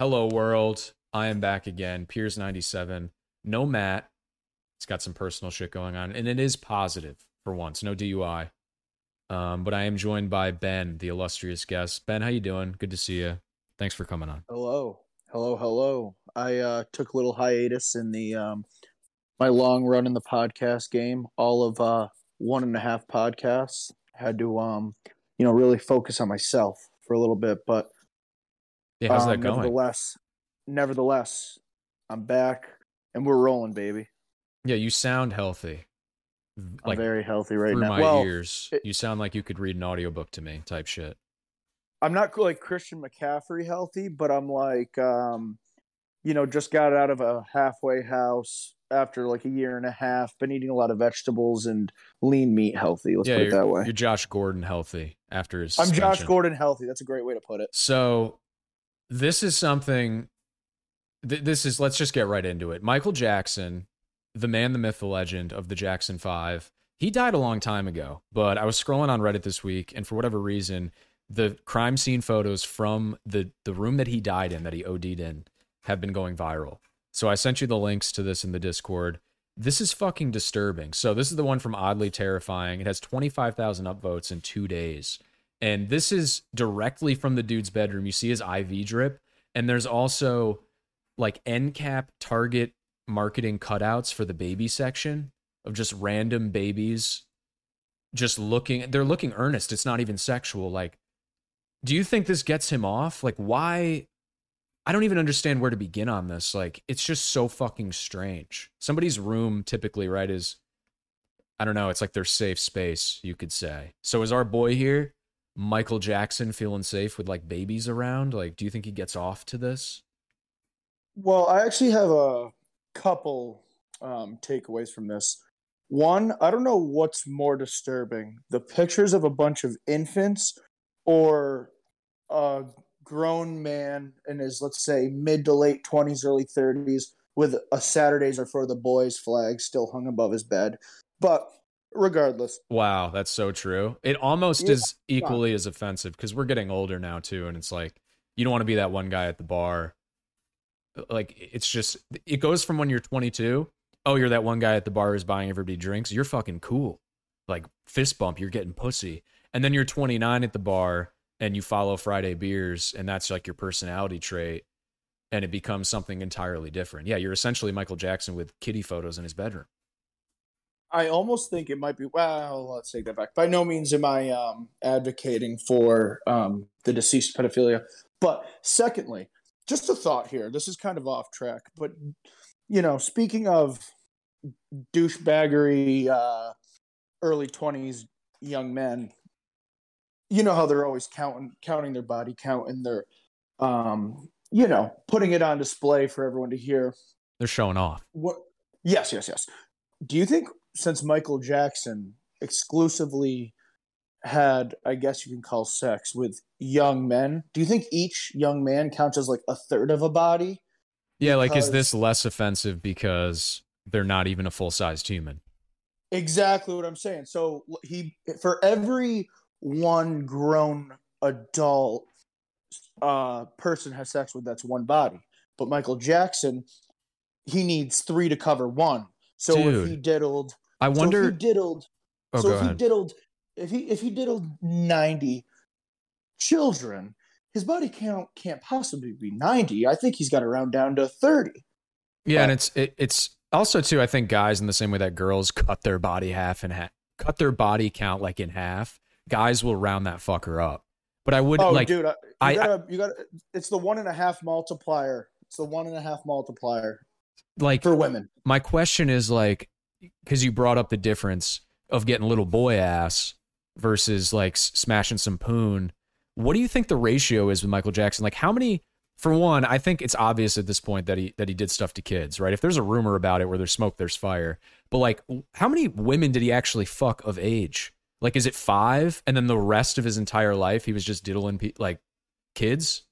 Hello, world. I am back again. Piers 97. No Matt. It's got some personal shit going on, and it is positive for once. No DUI. Um, but I am joined by Ben, the illustrious guest. Ben, how you doing? Good to see you. Thanks for coming on. Hello, hello, hello. I uh, took a little hiatus in the um, my long run in the podcast game. All of uh, one and a half podcasts. Had to um, you know, really focus on myself for a little bit, but Yeah, how's um, that going? Nevertheless, nevertheless, I'm back and we're rolling, baby. Yeah, you sound healthy. I'm Like very healthy right through now. my well, ears, it- you sound like you could read an audiobook to me, type shit. I'm not like Christian McCaffrey healthy, but I'm like, um, you know, just got out of a halfway house after like a year and a half. Been eating a lot of vegetables and lean meat healthy. Let's yeah, put it that way. you're Josh Gordon healthy after his. I'm Josh. Gordon healthy. That's a great way to put it. So, this is something. Th- this is let's just get right into it. Michael Jackson, the man, the myth, the legend of the Jackson Five. He died a long time ago, but I was scrolling on Reddit this week, and for whatever reason, the crime scene photos from the the room that he died in, that he OD'd in, have been going viral. So I sent you the links to this in the Discord. This is fucking disturbing. So this is the one from Oddly Terrifying. It has 25,000 upvotes in 2 days. And this is directly from the dude's bedroom. You see his IV drip and there's also like end cap target marketing cutouts for the baby section of just random babies just looking they're looking earnest. It's not even sexual like do you think this gets him off? Like why I don't even understand where to begin on this. Like, it's just so fucking strange. Somebody's room typically, right, is I don't know, it's like their safe space, you could say. So is our boy here, Michael Jackson, feeling safe with like babies around? Like, do you think he gets off to this? Well, I actually have a couple um, takeaways from this. One, I don't know what's more disturbing the pictures of a bunch of infants or a grown man in his, let's say, mid to late 20s, early 30s with a Saturdays are for the boys flag still hung above his bed. But regardless, Wow, that's so true. It almost Yeah. is equally as offensive because we're getting older now too, and it's like you don't want to be that one guy at the bar. Uh, like it's just it goes from when you're 22, oh, you're that one guy at the bar who's buying everybody drinks. You're fucking cool, like fist bump. You're getting pussy, and then you're 29 at the bar and you follow Friday beers, and that's like your personality trait, and it becomes something entirely different. Yeah, you're essentially Michael Jackson with kitty photos in his bedroom. I almost think it might be. Well, let's take that back. By no means am I um, advocating for um, the deceased pedophilia. But secondly, just a thought here. This is kind of off track, but you know, speaking of douchebaggery, uh, early twenties young men, you know how they're always counting counting their body count and they're, um, you know, putting it on display for everyone to hear. They're showing off. What? Yes, yes, yes. Do you think since Michael Jackson exclusively had, I guess you can call sex with young men, do you think each young man counts as like a third of a body? Yeah, like is this less offensive because they're not even a full sized human? Exactly what I'm saying. So he, for every one grown adult uh, person has sex with, that's one body. But Michael Jackson, he needs three to cover one. So if he diddled, I wonder. so if he diddled oh, so if ahead. he diddled if he if he diddled 90 children his body count can't possibly be 90 i think he's got to round down to 30 yeah, and it's it, it's also too. I think guys in the same way that girls cut their body half and half, cut their body count like in half. Guys will round that fucker up. But I would oh like. dude I- you I- I- gotta you gotta it's the one and a half multiplier it's the one and a half multiplier like for women. my question is like because you brought up the difference of getting little boy ass versus like smashing some poon. What do you think the ratio is with michael jackson? Like how many for one i think it's obvious at this point that he that he did stuff to kids right? If there's a rumor about it where there's smoke there's fire. But like how many women did he actually fuck of age? Like is it five and then the rest of his entire life he was just diddling pe- like kids?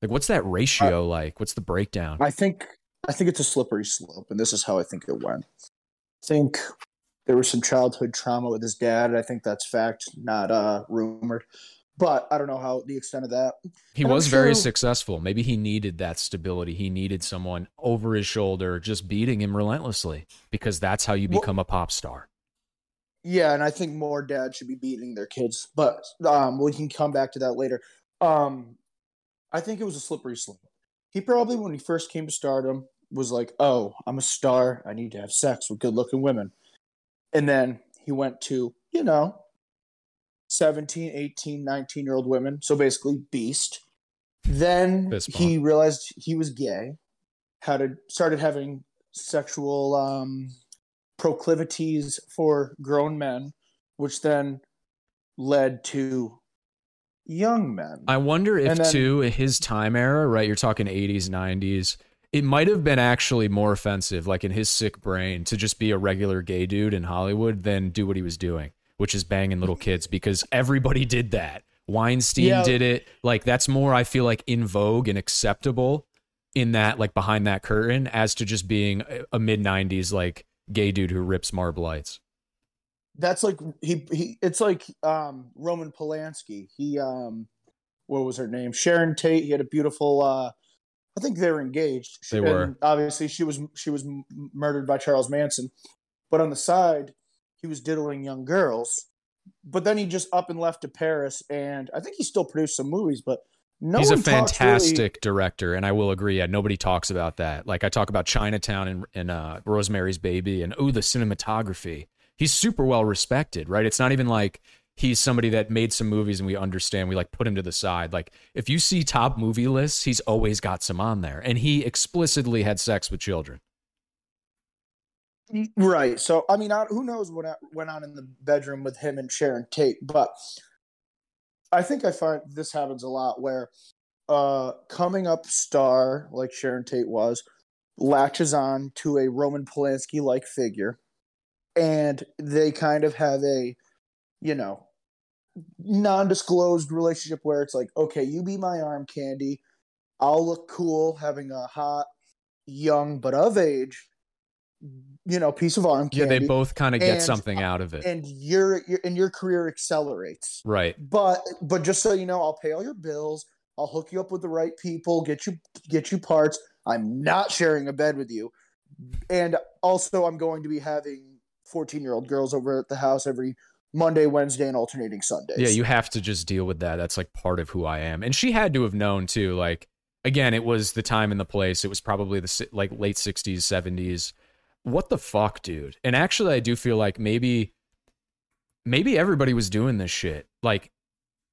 Like what's that ratio like? What's the breakdown? I think i think it's a slippery slope and this is how i think it went i think there was some childhood trauma with his dad i think that's fact not uh rumored but I don't know how the extent of that. He And was very successful. Maybe he needed that stability. He needed someone over his shoulder just beating him relentlessly because that's how you Well- become a pop star. Yeah, and I think more dads should be beating their kids, but um, we can come back to that later. Um, I think it was a slippery slope. He probably, when he first came to stardom, was like, "Oh, I'm a star. I need to have sex with good-looking women," and then he went to, you know, 17, 18, 19 year old women. So basically, beast. Then he realized he was gay, had a, started having sexual um, proclivities for grown men, which then led to young men. I wonder if then- too his time era, right? You're talking 80s, 90s. It might have been actually more offensive, like in his sick brain, to just be a regular gay dude in Hollywood than do what he was doing, which is banging little kids because everybody did that. Weinstein Yeah. did it. Like that's more, I feel like, in vogue and acceptable in that, like behind that curtain, as to just being a- mid 90s like gay dude who rips Marb lights. That's like he he. It's like um, Roman Polanski. He um, what was her name? Sharon Tate. He had a beautiful. Uh, I think they were engaged. They And were. Obviously, she was she was murdered by Charles Manson, but on the side, he was diddling young girls. But then he just up and left to Paris, and I think he still produced some movies. But no He's a talks really- fantastic director, and I will agree. Yeah, nobody talks about that. Like I talk about Chinatown and, and uh, Rosemary's Baby, and oh, the cinematography. He's super well respected, right? It's not even like he's somebody that made some movies and we understand. We like put him to the side. Like if you see top movie lists, he's always got some on there, and he explicitly had sex with children. Right. So I mean, I, who knows what went on in the bedroom with him and Sharon Tate, but I think I find this happens a lot where uh coming up star like Sharon Tate was latches on to a Roman Polanski like figure and they kind of have a you know non-disclosed relationship where it's like okay you be my arm candy. I'll look cool having a hot young but of age you know piece of arm candy. Yeah, they both kind of get And- something out of it, and your, your and your career accelerates. Right? but but just so you know i'll pay all your bills. I'll hook you up with the right people get you get you parts. I'm not sharing a bed with you. And also i'm going to be having 14 year old girls over at the house every monday wednesday and alternating sundays Yeah, you have to just deal with that. That's like part of who I am. And she had to have known too. Like again, it was the time and the place. It was probably the like late 60s, 70s. What the fuck, dude? And actually I do feel like maybe maybe everybody was doing this shit. Like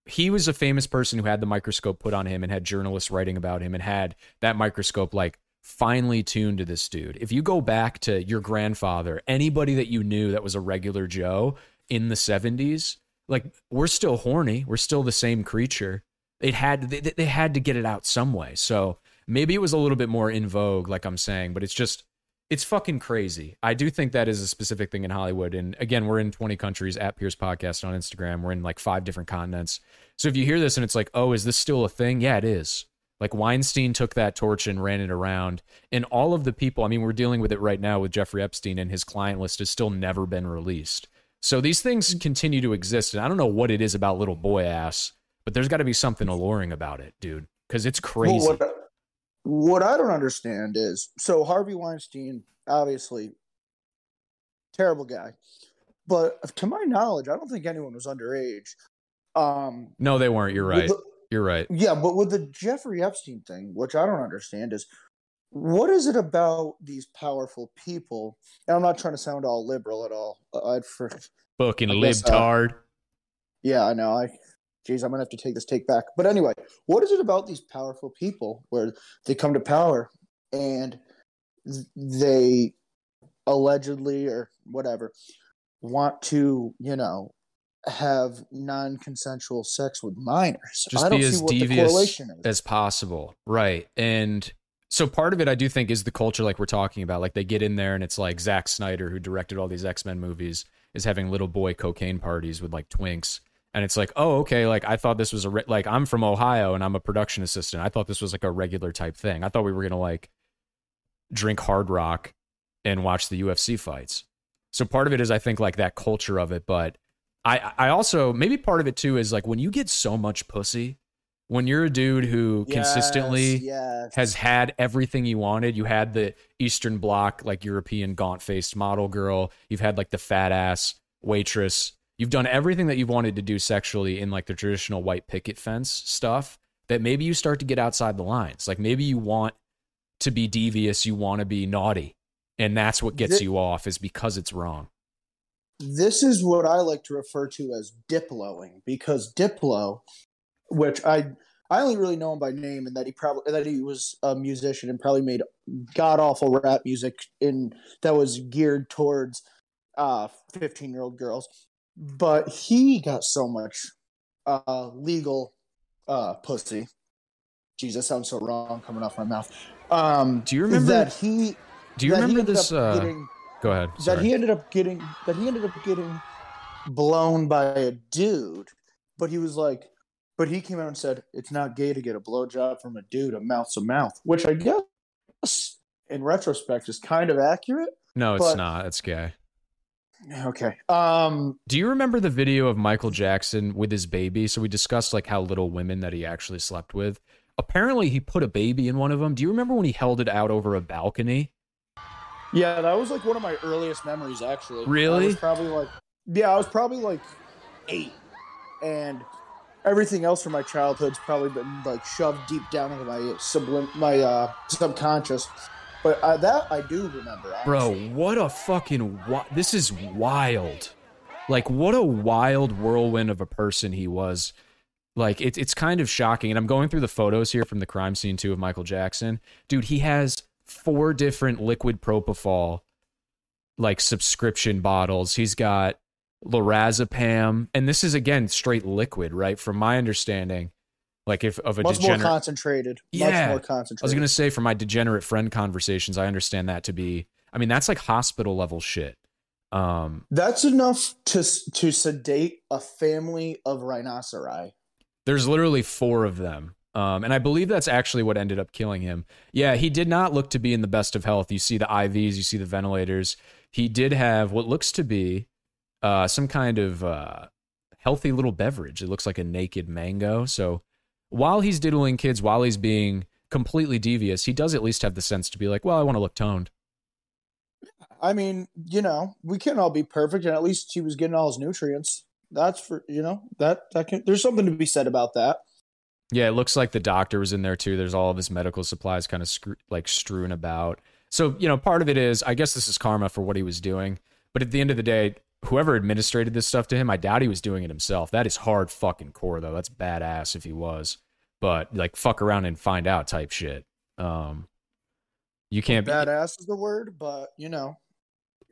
he was a famous person who had the microscope put on him and had journalists writing about him and had that microscope like finely tuned to this dude. If you go back to your grandfather, anybody that you knew that was a regular Joe in the 70s, like we're still horny, we're still the same creature. It had they, they had to get it out some way. So maybe it was a little bit more in vogue like I'm saying, but it's just it's fucking crazy. I do think that is a specific thing in Hollywood. And again, we're in 20 countries at Pierce Podcast on Instagram. We're in like five different continents. So if you hear this and it's like, oh, is this still a thing? Yeah, it is. Like Weinstein took that torch and ran it around. And all of the people, I mean, we're dealing with it right now with Jeffrey Epstein, and his client list has still never been released. So these things continue to exist. And I don't know what it is about little boy ass, but there's got to be something alluring about it, dude, because it's crazy. Well, what, what I don't understand is so Harvey Weinstein, obviously, terrible guy, but to my knowledge, I don't think anyone was underage. Um, no, they weren't. You're right. the- You're right. yeah, but with the Jeffrey Epstein thing, which I don't understand, is what is it about these powerful people? And I'm not trying to sound all liberal at all. uh, I'd for Fucking uh, libtard. Yeah, I know. I, geez, I'm gonna have to take this take back. But anyway, what is it about these powerful people where they come to power and they allegedly or whatever want to, you know, have non-consensual sex with minors? Just I don't be see as what the devious correlation is. as possible. Right. And so part of it I do think is the culture like we're talking about. Like they get in there and it's like Zack Snyder, who directed all these X-Men movies, is having little boy cocaine parties with like twinks. And it's like, oh, okay. Like I thought this was a re- like I'm from Ohio and I'm a production assistant. I thought this was like a regular type thing. I thought we were gonna like drink hard rock and watch the UFC fights. So part of it is I think like that culture of it, but I I also maybe part of it too is like when you get so much pussy, when you're a dude who consistently Yes, yes. has had everything you wanted. You had the Eastern Bloc, like European gaunt faced model girl. You've had like the fat ass waitress. You've done everything that you've wanted to do sexually in like the traditional white picket fence stuff. That maybe you start to get outside the lines. Like maybe you want to be devious, you want to be naughty. And that's what gets Thi- you off is because it's wrong. this is what I like to refer to as diploing because Diplo, which I I only really know him by name and that he probably that he was a musician and probably made god awful rap music in that was geared towards uh 15 year old girls, but he got so much uh legal uh pussy. Jesus, sounds so wrong coming off my mouth. Um, Do you remember- that he? Do you remember this? Uh, getting- go ahead. that he ended up getting that he ended up getting blown by a dude, but he was like, but he came out and said it's not gay to get a blowjob from a dude, a mouth to mouth, which I guess in retrospect is kind of accurate. no, it's but- not. It's gay. Okay. Um. Do you remember the video of Michael Jackson with his baby? So we discussed like how little women that he actually slept with. Apparently, he put a baby in one of them. Do you remember when he held it out over a balcony? Yeah, that was like one of my earliest memories. Actually, I Really? was probably like, yeah, I was probably like eight, and everything else from my childhood's probably been like shoved deep down into my sublim, my uh, subconscious. But uh, that I do remember. Bro, what a fucking wi- this is wild. Like what a wild whirlwind of a person he was. Like it's it's kind of shocking and I'm going through the photos here from the crime scene too of Michael Jackson. Dude, he has four different liquid propofol like subscription bottles. He's got lorazepam and this is again straight liquid, right? From my understanding, like if of a much more concentrated. Yeah. much more concentrated. I was gonna say from my degenerate friend conversations, I understand that to be. I mean, that's like hospital level shit. Um, That's enough to to sedate a family of rhinoceri. there's literally four of them, um, and I believe that's actually what ended up killing him. Yeah, he did not look to be in the best of health. You see the IVs, you see the ventilators. He did have what looks to be uh, some kind of uh, healthy little beverage. It looks like a naked mango. So while he's diddling kids, while he's being completely devious, he does at least have the sense to be like, well, I want to look toned. I mean, you know, we can't all be perfect, and at least he was getting all his nutrients. That's for you know that that can. There's something to be said about that. Yeah, it looks like the doctor was in there too. There's all of his medical supplies kind of screw, like strewn about. So, you know, part of it is, I guess this is karma for what he was doing. But at the end of the day, whoever administrated this stuff to him, I doubt he was doing it himself. That is hard fucking core, though. That's badass if he was. But like, fuck around and find out type shit. Um, you can't be. Badass is the word, but you know,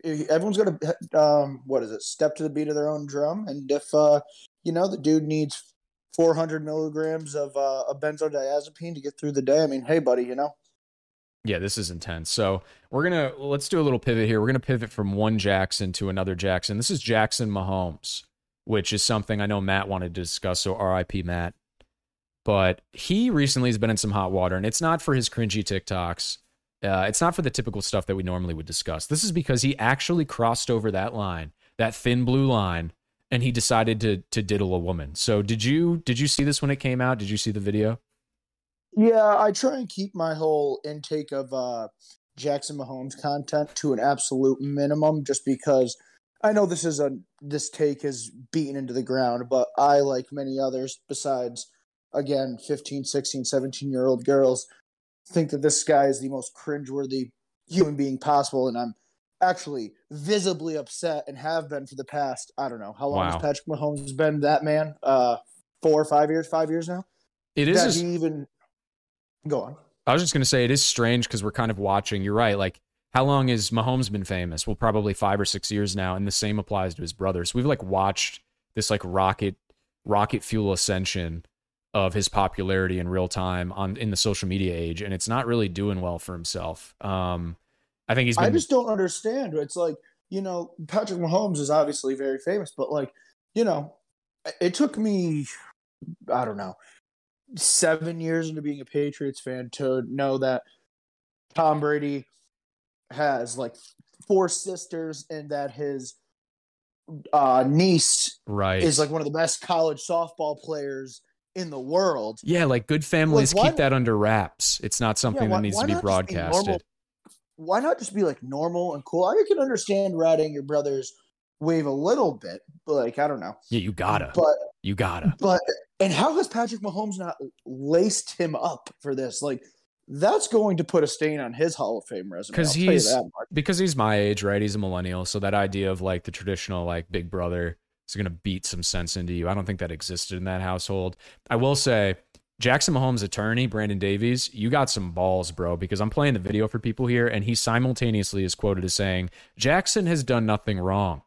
everyone's to um, what is it? Step to the beat of their own drum, and if uh, you know, the dude needs 400 milligrams of uh, a benzodiazepine to get through the day. I mean, hey, buddy, you know, Yeah, this is intense. So we're gonna let's do a little pivot here. We're gonna pivot from one Jackson to another Jackson. This is Jackson Mahomes, which is something I know Matt wanted to discuss. So R.I.P. Matt. But he recently has been in some hot water, and it's not for his cringy TikToks. Uh, it's not for the typical stuff that we normally would discuss. This is because he actually crossed over that line, that thin blue line, and he decided to to diddle a woman. So did you did you see this when it came out? Did you see the video? Yeah, I try and keep my whole intake of uh, Jackson Mahomes content to an absolute minimum, just because I know this is a this take is beaten into the ground, but I, like many others, besides again 15, 16, 17 year old girls, think that this guy is the most cringeworthy human being possible, and I'm actually visibly upset and have been for the past I don't know how long Wow. has Patrick Mahomes been that man? Uh, four or five years, five years now. It is. that he even go on. I was just going to say it is strange because we're kind of watching. You're right. Like, how long has Mahomes been famous? Well, probably five or six years now, and the same applies to his brothers. We've like watched this like rocket rocket fuel ascension of his popularity in real time on in the social media age, and it's not really doing well for himself. Um, I think he's been. I just don't understand. It's like, you know, Patrick Mahomes is obviously very famous, but like, you know, it took me, I don't know, seven years into being a Patriots fan to know that Tom Brady has like four sisters and that his uh, niece right. is like one of the best college softball players in the world. yeah, like good families why- keep that under wraps. It's not something why- that needs to be broadcasted. Why not just be like normal and cool? I can understand riding your brother's wave a little bit, but like I don't know. yeah, you gotta. But you gotta. but and how has Patrick Mahomes not laced him up for this? Like that's going to put a stain on his Hall of Fame resume. 'Cause I'll tell you he's- because he's my age, right? He's a millennial, so that idea of like the traditional like big brother is gonna beat some sense into you. I don't think that existed in that household. I will say, Jackson Mahomes' attorney, Brandon Davies, you got some balls, bro, because I'm playing the video for people here, and he simultaneously is quoted as saying, Jackson has done nothing wrong.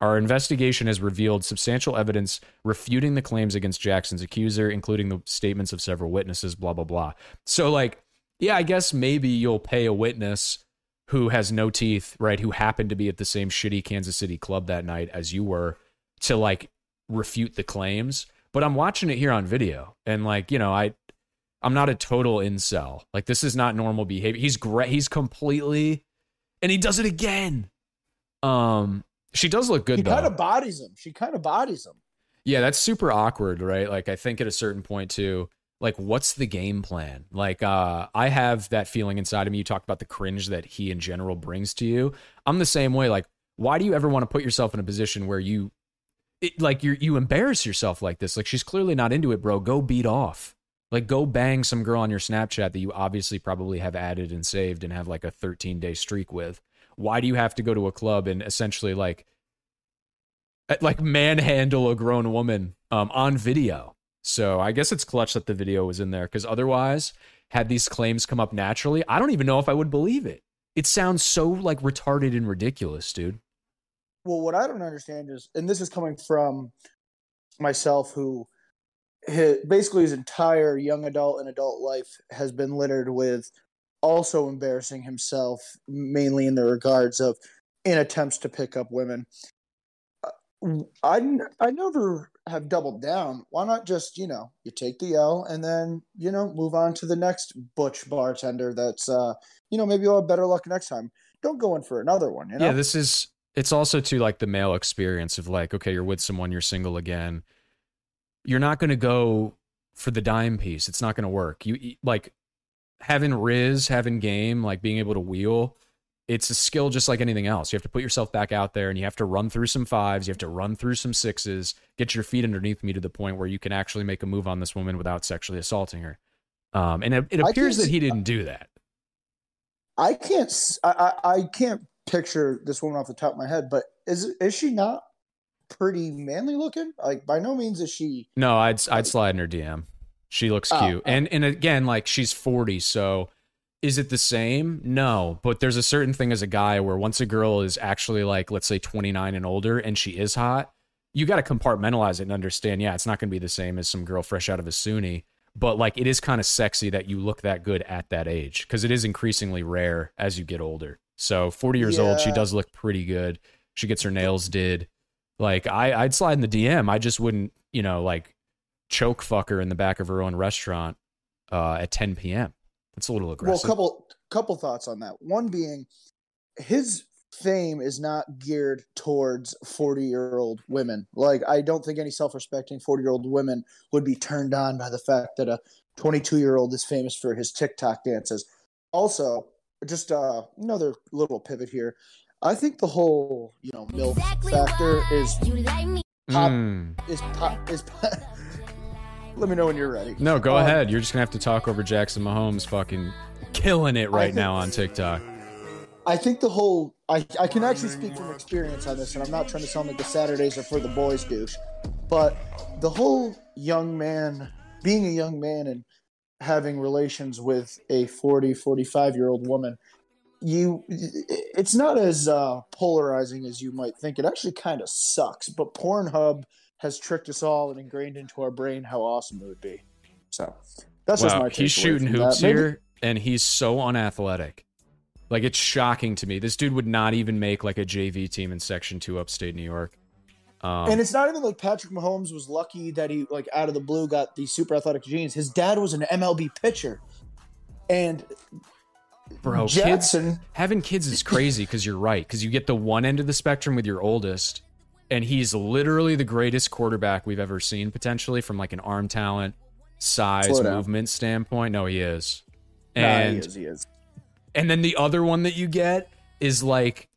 Our investigation has revealed substantial evidence refuting the claims against Jackson's accuser, including the statements of several witnesses, blah, blah, blah. So, like, yeah, I guess maybe you'll pay a witness who has no teeth, right? Who happened to be at the same shitty Kansas City club that night as you were to like refute the claims. But I'm watching it here on video and like, you know, I I'm not a total incel. Like this is not normal behavior. He's great. He's completely and he does it again. Um she does look good He kind of bodies him. She kind of bodies him. Yeah, that's super awkward, right? Like I think at a certain point too, like what's the game plan? Like uh I have that feeling inside of me. You talked about the cringe that he in general brings to you. I'm the same way. Like, why do you ever want to put yourself in a position where you it, like you you embarrass yourself like this? Like she's clearly not into it, bro. Go beat off. Like go bang some girl on your Snapchat that you obviously probably have added and saved and have like a 13 day streak with. Why do you have to go to a club and essentially like uh, like manhandle a grown woman um, on video. So I guess it's clutch that the video was in there because otherwise, had these claims come up naturally, I don't even know if I would believe it. It sounds so like retarded and ridiculous, dude. Well, what I don't understand is, and this is coming from myself, who his, basically his entire young adult and adult life has been littered with also embarrassing himself, mainly in the regards of in attempts to pick up women. Uh, I I never have doubled down. Why not just you know you take the L and then you know move on to the next butch bartender that's uh you know maybe you'll have better luck next time. Don't go in for another one. You know? Yeah, this is it's also to like the male experience of like, okay, you're with someone, you're single again. You're not going to go for the dime piece. It's not going to work. You like having riz, having game, like being able to wheel. It's a skill just like anything else. You have to put yourself back out there and you have to run through some fives. You have to run through some sixes, get your feet underneath me to the point where you can actually make a move on this woman without sexually assaulting her. Um, and it, it appears that he didn't do that. I can't, I, I, can't picture this woman off the top of my head. But is is she not pretty manly looking? Like by no means is she. No, I'd I'd slide in her DM. She looks Oh, cute, oh. and and again, like she's forty, so is it the same? No, but there's a certain thing as a guy where once a girl is actually like, let's say twenty nine and older, and she is hot, you got to compartmentalize it and understand. Yeah, it's not going to be the same as some girl fresh out of a SUNY, but like it is kind of sexy that you look that good at that age because it is increasingly rare as you get older. So forty years old, she does look pretty good. She gets her nails did. Like I, I'd slide in the DM. I just wouldn't, you know, like choke fucker in the back of her own restaurant uh, at 10 p.m. That's a little aggressive. Well, aggressive. couple couple thoughts on that. One being, his fame is not geared towards forty year old women. Like I don't think any self respecting forty year old women would be turned on by the fact that a twenty two year old is famous for his TikTok dances. Also, just uh, another little pivot here. I think the whole you know milk factor is pop- Mm. is pop is. Let me know when you're ready. No, go Um, ahead. You're just gonna have to talk over Jackson Mahomes fucking killing it right think- now on TikTok. I think the whole I, I can actually speak from experience on this, and I'm not trying to sound like the Saturdays are for the boys douche, but the whole young man being a young man and having relations with a 40, 45 year old woman, you it's not as uh, polarizing as you might think. It actually kind of sucks, but Pornhub has tricked us all and ingrained into our brain how awesome it would be. So that's just Wow, my. he's shooting hoops. Maybe- here, and he's so unathletic. Like it's shocking to me. This dude would not even make like a JV team in Section Two, upstate New York. Um, and it's not even like Patrick Mahomes was lucky that he like out of the blue got these super athletic genes. His dad was an MLB pitcher, and bro, kids having kids is crazy because you're right. Because you get the one end of the spectrum with your oldest, and he's literally the greatest quarterback we've ever seen potentially from like an arm talent, size, movement standpoint. No, he is. And he is. He is. and then the other one that you get is like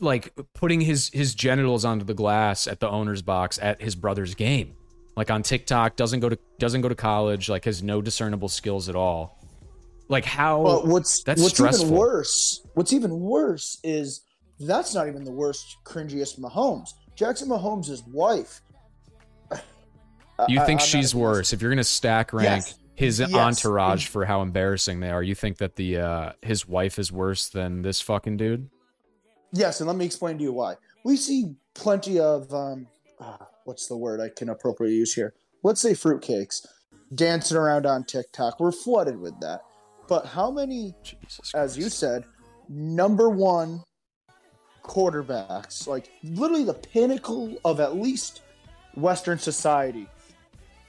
like putting his his genitals onto the glass at the owner's box at his brother's game. Like on TikTok, doesn't go to doesn't go to college, like has no discernible skills at all. Like how But what's that's what's stressful. even worse? What's even worse is that's not even the worst, cringiest Mahomes. Jackson Mahomes' wife. you I- think I'm she's worse if you're gonna stack rank Yes. his Yes. entourage for how embarrassing they are. You think that the uh his wife is worse than this fucking dude? Yes, and let me explain to you why. We see plenty of um, ah, what's the word I can appropriately use here? Let's say fruitcakes dancing around on TikTok. We're flooded with that. But how many, Jesus. as you said, number one quarterbacks, like literally the pinnacle of at least Western society,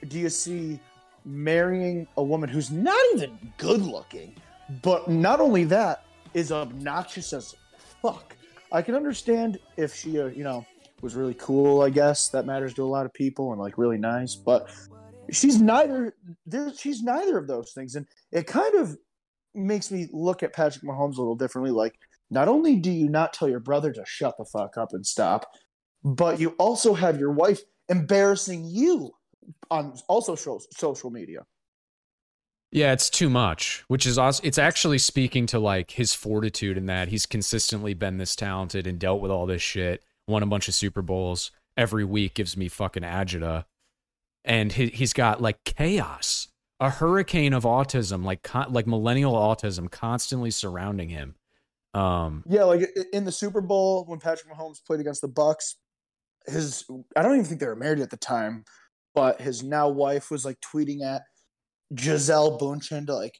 do you see marrying a woman who's not even good looking, but not only that, is obnoxious as fuck. I can understand if she, uh, you know, was really cool. I guess that matters to a lot of people and like really nice, but she's neither. She's neither of those things, and it kind of makes me look at Patrick Mahomes a little differently. Like, not only do you not tell your brother to shut the fuck up and stop, but you also have your wife embarrassing you on also so- social media. Yeah, it's too much, which is also it's actually speaking to like his fortitude in that he's consistently been this talented and dealt with all this shit, won a bunch of Super Bowls every week, gives me fucking agita, and he, he's got like chaos, a hurricane of autism, like like millennial autism, constantly surrounding him. Um, Yeah, like in the Super Bowl when Patrick Mahomes played against the Bucs, his I don't even think they were married at the time, but his now wife was like tweeting at Gisele Bündchen to like,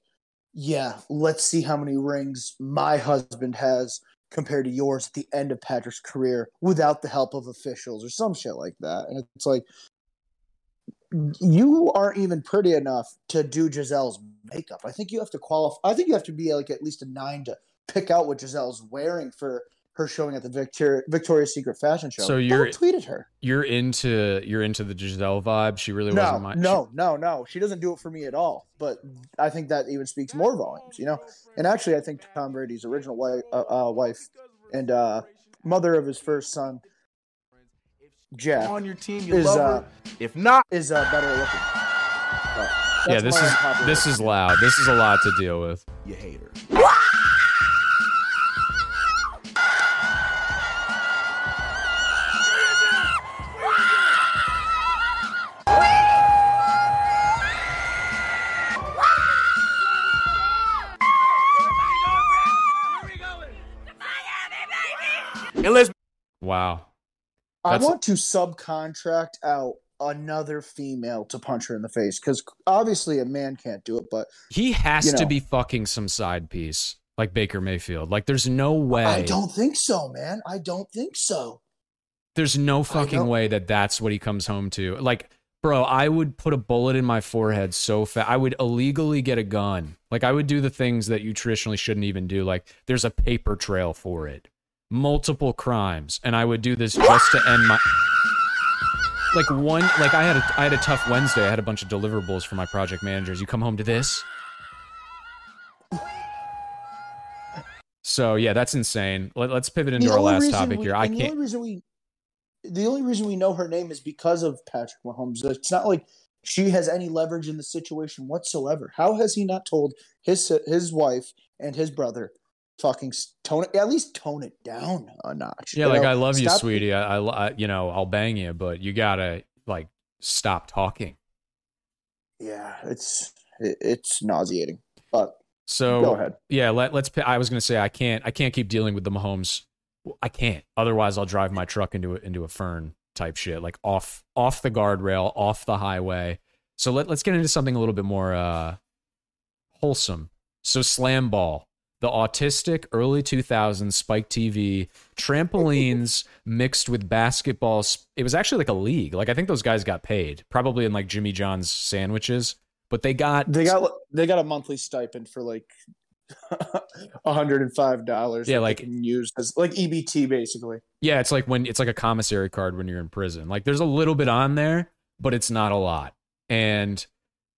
yeah, let's see how many rings my husband has compared to yours at the end of Patrick's career without the help of officials or some shit like that. And it's like you aren't even pretty enough to do Gisele's makeup. I think you have to qualify. I think you have to be like at least a nine to pick out what Gisele's wearing for her showing at the Victoria Victoria's Secret fashion show. So you're- Don't tweet at her. you're into you're into the Gisele vibe. She really No, wasn't my no, no, no. She doesn't do it for me at all. But I think that even speaks more volumes, you know. And actually, I think Tom Brady's original wife, uh, uh, wife and uh, mother of his first son, Jeff, on your team, you is love uh. If not, is uh, better looking. But yeah, this is this is loud. This is a lot to deal with. you hate her. I want to subcontract out another female to punch her in the face because obviously a man can't do it, but He has You to be fucking some side piece like Baker Mayfield. Like there's no way. I don't think so, man. I don't think so. There's no fucking way that that's what he comes home to. Like, bro, I would put a bullet in my forehead so fast. I would illegally get a gun. Like, I would do the things that you traditionally shouldn't even do. Like, there's a paper trail for it, multiple crimes, and I would do this just to end my. Like one, like I had a, I had a tough Wednesday. I had a bunch of deliverables for my project managers. You come home to this. So yeah, that's insane. Let, us pivot into The our last topic we- here. I can't. The only reason we, the only reason we know her name is because of Patrick Mahomes. It's not like she has any leverage in the situation whatsoever. How has he not told his his wife and his brother, fucking tone it at least tone it down a notch? Yeah, you like know? I love you, sweetie. I, I, I- you know, I'll bang you, but you gotta like stop talking. Yeah, it's it, it's nauseating. But So go ahead. yeah, let, let's. I was gonna say I can't. I can't keep dealing with the Mahomes. I can't. Otherwise, I'll drive my truck into a, into a fern type shit, like off off the guardrail, off the highway. So let let's get into something a little bit more uh, wholesome. So slam ball, the autistic early 2000s Spike TV trampolines mixed with basketball. It was actually like a league. Like I think those guys got paid, probably in like Jimmy John's sandwiches, but they got They got they got a monthly stipend for like hundred and five dollars. Yeah, like- can use as like EBT basically. Yeah, it's like when it's like a commissary card when you're in prison. Like there's a little bit on there, but it's not a lot. And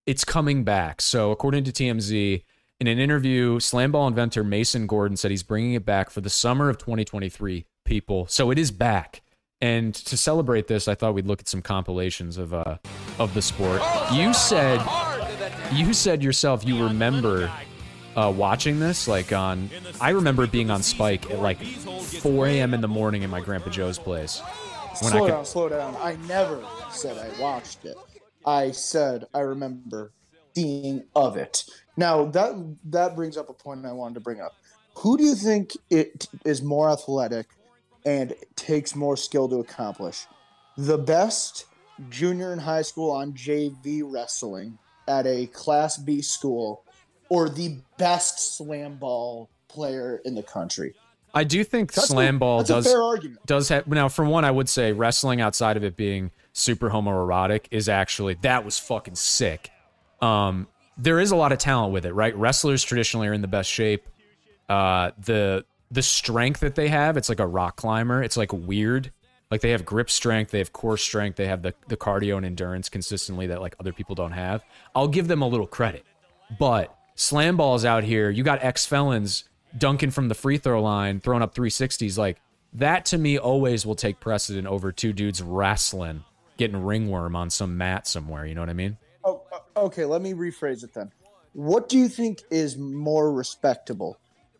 it's coming back. So according to TMZ, in an interview, slam ball inventor Mason Gordon said he's bringing it back for the summer of 2023. People, so it is back. And to celebrate this, I thought we'd look at some compilations of uh of the sport. You said you said yourself you remember uh, watching this like on I remember being on Spike at like 4 a.m. in the morning in my grandpa Joe's place. When I slow could- down, slow down. I never said I watched it. I said I remember seeing of it. Now that that brings up a point I wanted to bring up. Who do you think it is more athletic and takes more skill to accomplish? The best junior in high school on JV wrestling at a Class B school, or the best slam ball player in the country? I do think That's slam ball does a argument. does have now for one I would say wrestling outside of it being super homoerotic is actually that was fucking sick. Um there is a lot of talent with it, right? Wrestlers traditionally are in the best shape. Uh the the strength that they have, it's like a rock climber. It's like weird. Like they have grip strength, they have core strength, they have the the cardio and endurance consistently that like other people don't have. I'll give them a little credit. But slam balls out here, you got ex felons dunking from the free throw line, throwing up 360s. Like that to me always will take precedent over two dudes wrestling, getting ringworm on some mat somewhere. You know what I mean? Oh, uh, okay. Let me rephrase it then. What do you think is more respectable?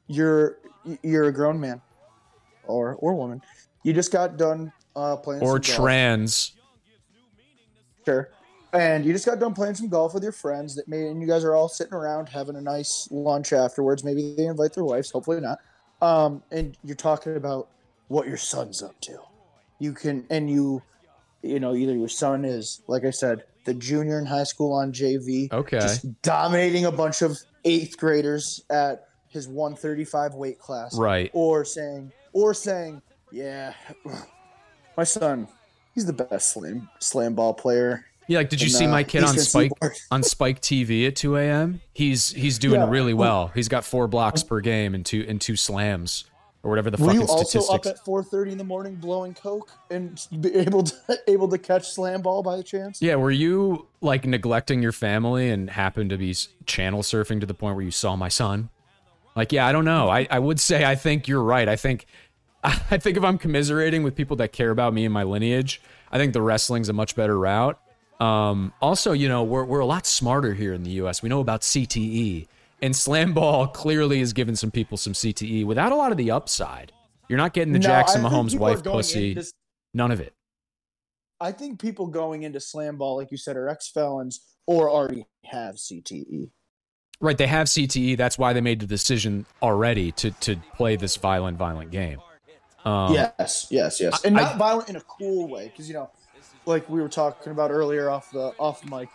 You're you're a grown man, or or woman. You just got done uh, playing Or some golf. trans. Sure. And you just got done playing some golf with your friends that may, and you guys are all sitting around having a nice lunch afterwards. Maybe they invite their wives, hopefully not. Um, and you're talking about what your son's up to. You can, and you, you know, either your son is, like I said, the junior in high school on JV, Okay. just dominating a bunch of eighth graders at his 135 weight class, Right. or saying, or saying, yeah, my son, he's the best slam slam ball player Yeah, like did you in, see uh, my kid on Spike on Spike TV at 2 a.m.? He's he's doing Yeah. really well. He's got four blocks per game and two and two slams or whatever the Were fucking you also up at 4:30 in the morning blowing coke and be able to able to catch slam ball by chance? Yeah, were you like neglecting your family and happened to be channel surfing to the point where you saw my son? Like, yeah, I don't know. I, I would say I think you're right. I think I think if I'm commiserating with people that care about me and my lineage, I think the wrestling's a much better route. Um, also, you know, we're we're a lot smarter here in the U.S. We know about CTE, and slam ball clearly has given some people some CTE without a lot of the upside. You're not getting the No, Jackson Mahomes wife pussy. into- None of it. I think people going into slam ball, like you said, are ex felons or already have. CTE. Right, they have CTE. That's why they made the decision already to to play this violent, violent game. Um, yes, yes, yes, and I- not violent in a cool way, because you know, like we were talking about earlier off the off mic,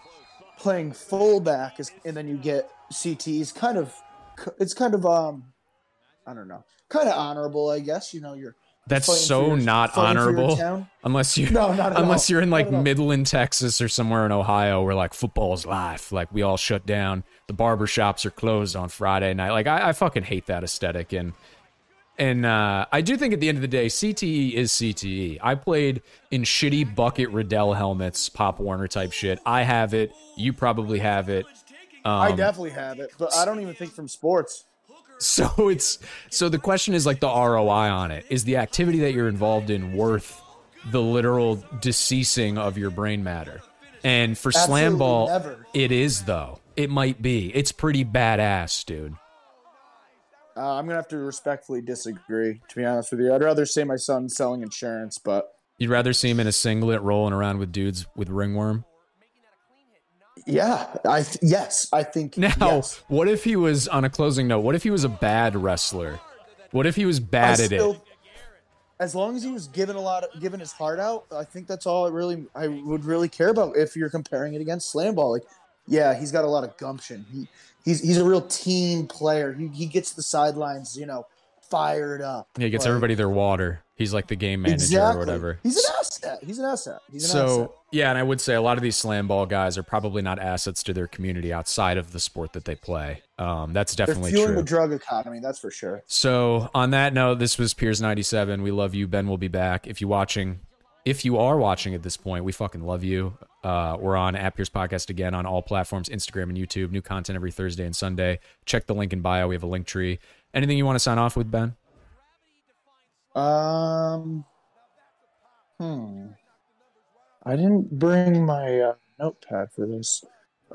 playing fullback is, and then you get CTE is kind of, it's kind of um, I don't know, kind of honorable, I guess. You know, you're that's so your- not fighting for your honorable unless you no, not unless all. you're in like Not at all. Midland, Texas, or somewhere in Ohio where like football's life. Like we all shut down. The barber shops are closed on Friday night. Like I, I fucking hate that aesthetic and. And uh, I do think at the end of the day, CTE is CTE. I played in shitty bucket Riddell helmets, Pop Warner type shit. I have it. You probably have it. Um, I definitely have it, but I don't even think from sports. So it's so the question is like the ROI on it. Is the activity that you're involved in worth the literal deceasing of your brain matter? And for slam ball, never. it is though. It might be. It's pretty badass, dude. Uh, I'm gonna have to respectfully disagree. To be honest with you, I'd rather say my son selling insurance, but You'd rather see him in a singlet rolling around with dudes with ringworm. Yeah, I th- yes, I think Now, yes. what if he was on a closing note? What if he was a bad wrestler? What if he was I bad at it? As long as he was giving a lot, of, giving his heart out, I think that's all I really, I would really care about. If you're comparing it against slam ball, like, yeah, he's got a lot of gumption. He, he's he's a real team player. He he gets the sidelines, you know, fired up. Yeah, he gets Like, everybody their water. He's like the game manager exactly. or whatever. He's an asset. He's an asset. He's an so asset. yeah, and I would say a lot of these slam ball guys are probably not assets to their community outside of the sport that they play. Um, that's They're definitely fueling true. the drug economy. That's for sure. So on that note, this was Piers ninety seven. We love you. Ben will be back. If you're watching, if you are watching at this point, we fucking love you. Uh, we're on at Piers Podcast again on all platforms, Instagram and YouTube. New content every Thursday and Sunday. Check the link in bio. We have a link tree. Anything you want to sign off with, Ben? Um, hmm. I didn't bring my uh, notepad for this.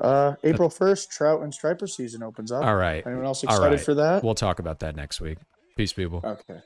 Uh, April first, trout and striper season opens up. All right. Anyone else excited right. for that? We'll talk about that next week. Peace, people. okay.